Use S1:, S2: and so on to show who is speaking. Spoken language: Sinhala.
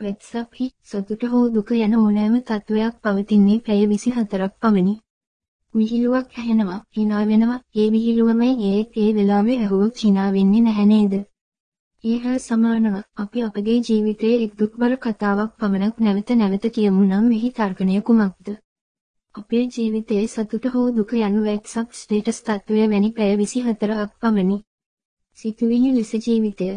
S1: වෙත්සප් හි සතුට හෝ දුක යන ඕනෑම තත්ත්වයක් පවතින්නේ පැය 24ක් පමණි. විහිළුවක් ඇහෙනවා, hina වෙනවා, ඒ විහිළුවමයි ඒ ඒ වෙලාවේ ඇහුවොත් hina වෙන්නේ නැහැ නේද? ඊහා සමානව අපි අපගේ ජීවිතයේ එක් දුක්බර කතාවක් පමණක් නැවත නැවත කියමු නම් මෙහි තර්කණය කුමක්ද? අපේ ජීවිතයේ සතුට හෝ දුක යනු WhatsApp ස්ටේටස් තත්ත්වය වැනි පැය 24ක් පමණි. සිතුවිලි ලෙස ජීවිතය